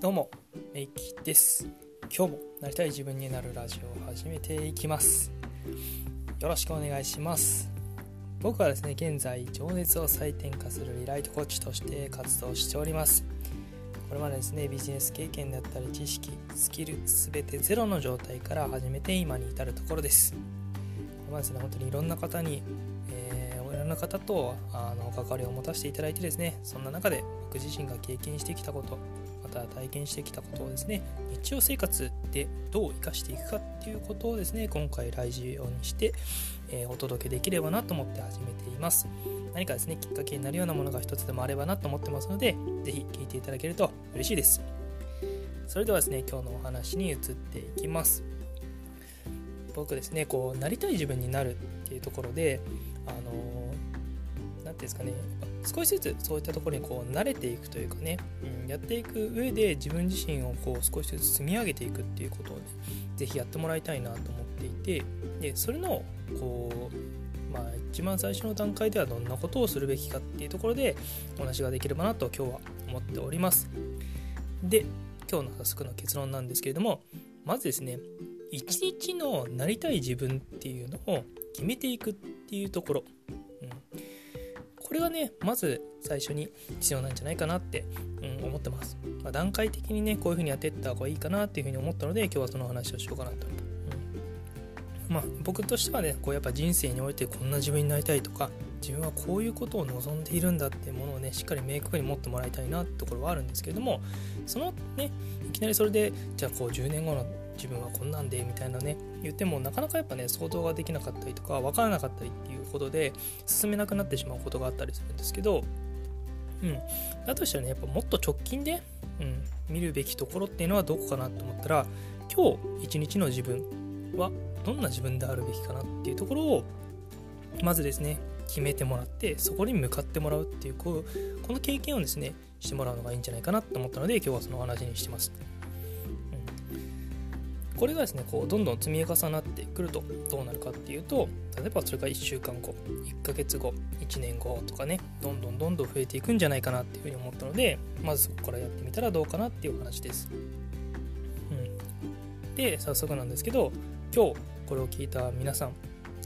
どうもメイキです。今日もなりたい自分になるラジオを始めていきます。よろしくお願いします。僕はですね現在情熱を再転化するリライトコーチとして活動しております。これまでですねビジネス経験であったり知識スキル全てゼロの状態から始めて今に至るところです。これはですね本当にいろんな方に、えー、いろんな方とあの関わりを持たせていただいてですねそんな中で僕自身が経験してきたことまた体験してきたことをですね日常生活でどう生かしていくかっていうことをですね今回ラジオにして、え、お届けできればなと思って始めています。何かですねきっかけになるようなものが一つでもあればなと思ってますので是非聞いていただけると嬉しいです。それではですね今日のお話に移っていきます。僕ですねこうなりたい自分になるっていうところであの何て言うんですかね少しずつそういったところにこう慣れていくというかね、うん、やっていく上で自分自身をこう少しずつ積み上げていくっていうことをね是非やってもらいたいなと思っていてでそれのこうまあ一番最初の段階ではどんなことをするべきかっていうところでお話ができればなと今日は思っております。で今日の早速の結論なんですけれどもまずですね一日のなりたい自分っていうのを決めていくっていうところ。これがねまず最初に必要なんじゃないかなって、うん、思ってます、まあ、段階的にねこういう風にやっていった方がいいかなっていう風に思ったので今日はその話をしようかなと、うん、まあ僕としてはねこうやっぱ人生においてこんな自分になりたいとか自分はこういうことを望んでいるんだっていうものをねしっかり明確に持ってもらいたいなってところはあるんですけれどもそのねいきなりそれでじゃあこう10年後の自分はこんなんでみたいなね言ってもなかなかやっぱね想像ができなかったりとか分からなかったりっていうことで進めなくなってしまうことがあったりするんですけどうんだとしたらねやっぱもっと直近で、うん、見るべきところっていうのはどこかなと思ったら今日一日の自分はどんな自分であるべきかなっていうところをまずですね決めてもらってそこに向かってもらうっていうこうこの経験をですねしてもらうのがいいんじゃないかなと思ったので今日はそのお話にしてます。これがですねこうどんどん積み重なってくるとどうなるかっていうと例えばそれが1週間後1ヶ月後1年後とかねどんどんどんどん増えていくんじゃないかなっていうふうに思ったのでまずそこからやってみたらどうかなっていう話です、うん、で早速なんですけど今日これを聞いた皆さん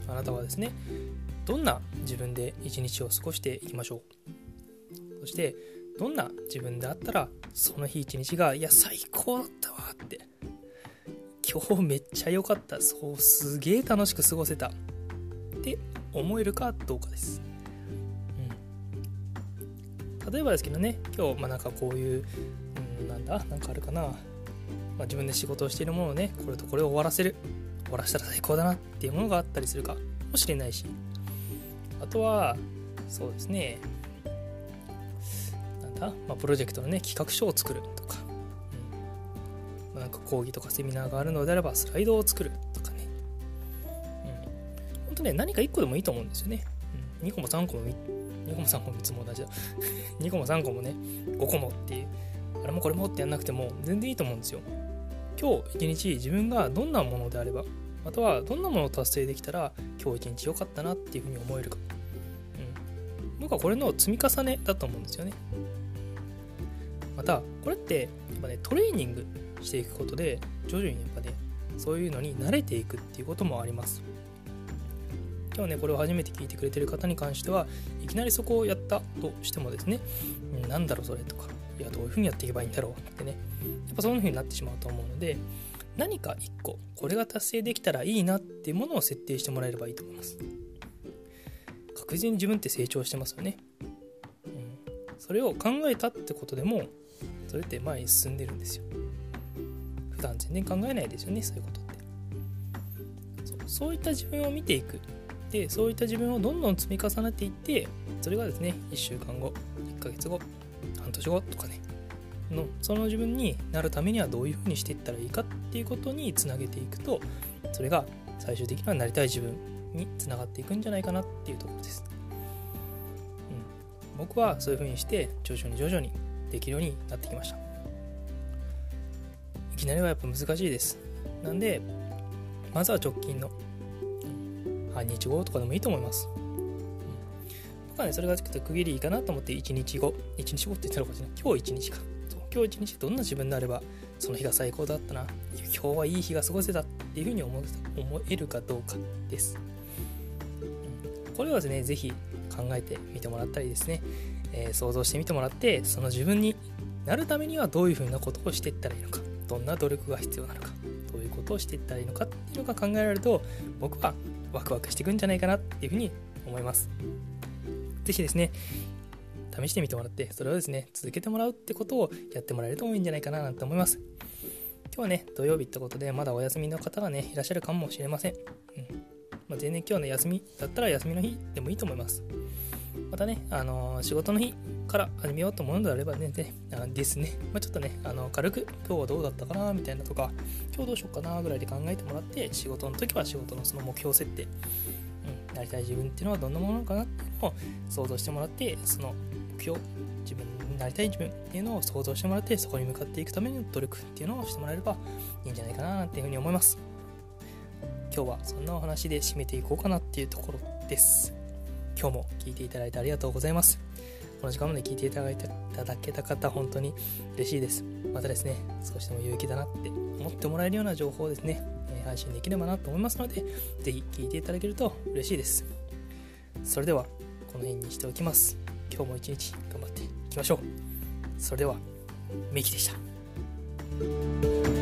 あなたはですねどんな自分で一日を過ごしていきましょう？そしてどんな自分であったらその日一日がいや最高だったわって今日めっちゃ良かった。そうすげえ楽しく過ごせた。って思えるかどうかです、うん、例えばですけどね今日まあなんかこういう、うん、なんだ？なんかあるかな、まあ、自分で仕事をしているものをねこれとこれを終わらせる。終わらせたら最高だなっていうものがあったりするか。もしれないし。あとはそうですね。なんだ、まあ、プロジェクトのね企画書を作るとか。なんか講義とかセミナーがあるのであればスライドを作るとかね。うん。本当ね、何か1個でもいいと思うんですよね。うん、2個も3個も、2個も3個も3つも同じだ。2個も3個もね、5個もっていう、あれもこれもってやんなくても全然いいと思うんですよ。今日一日自分がどんなものであれば、またはどんなものを達成できたら今日一日良かったなっていうふうに思えるか。うん。僕はこれの積み重ねだと思うんですよね。また、これって、やっぱね、トレーニングしていくことで徐々にやっぱねそういうのに慣れていくっていうこともあります。今日ねこれを初めて聞いてくれてる方に関してはいきなりそこをやったとしてもですね、うん、なんだろうそれとかいやどういうふうにやっていけばいいんだろうってねやっぱそういうふうになってしまうと思うので何か一個これが達成できたらいいなっていうものを設定してもらえればいいと思います。確実に自分って成長してますよね、うん、それを考えたってことでもそれって前に進んでるんですよ。普段全然考えないですよねそういうことって。そうそういった自分を見ていく。でそういった自分をどんどん積み重ねていってそれがですね1週間後1ヶ月後半年後とかねのその自分になるためにはどういうふうにしていったらいいかっていうことにつなげていくとそれが最終的にはなりたい自分につながっていくんじゃないかなっていうところです、うん、僕はそういうふうにして徐々に徐々にできるようになってきました。いきなりはやっぱ難しいです。なんでまずは直近の半日後とかでもいいと思います、僕はねそれがちょっと区切りいいかなと思って1日後。1日後って言ったのかしら今日1日か。今日一日どんな自分であればその日が最高だったな。今日はいい日が過ごせたっていうふうに思思えるかどうかです、これはですね是非考えてみてもらったりですね、えー、想像してみてもらってその自分になるためにはどういうふうなことをしていったらいいのか。どんな努力が必要なのかどういうことをしていったらいいのかっていうのが考えられると僕はワクワクしていくんじゃないかなっていうふうに思います。是非ですね試してみてもらってそれをですね続けてもらうってことをやってもらえるといいんじゃないかななんて思います。今日はね土曜日ってことでまだお休みの方がねいらっしゃるかもしれません、うん。まあ、全然今日の休みだったら休みの日でもいいと思います。またね、あのー、仕事の日から始めようと思うのであればね、ねあですね、まあ、ちょっとね、あの軽く今日はどうだったかなみたいなとか、今日どうしようかなぐらいで考えてもらって、仕事の時は仕事のその目標設定、うん、なりたい自分っていうのはどんなものなのかなっていうのを想像してもらって、その目標、自分になりたい自分っていうのを想像してもらって、そこに向かっていくための努力っていうのをしてもらえればいいんじゃないかなっていうふうに思います。今日はそんなお話で締めていこうかなっていうところです。今日も聞いていただいてありがとうございます。この時間まで聞いていただいていただけた方、本当に嬉しいです。またですね、少しでも有益だなって思ってもらえるような情報をですね、配信できればなと思いますので、ぜひ聞いていただけると嬉しいです。それでは、この辺にしておきます。今日も一日頑張っていきましょう。それでは、ミキでした。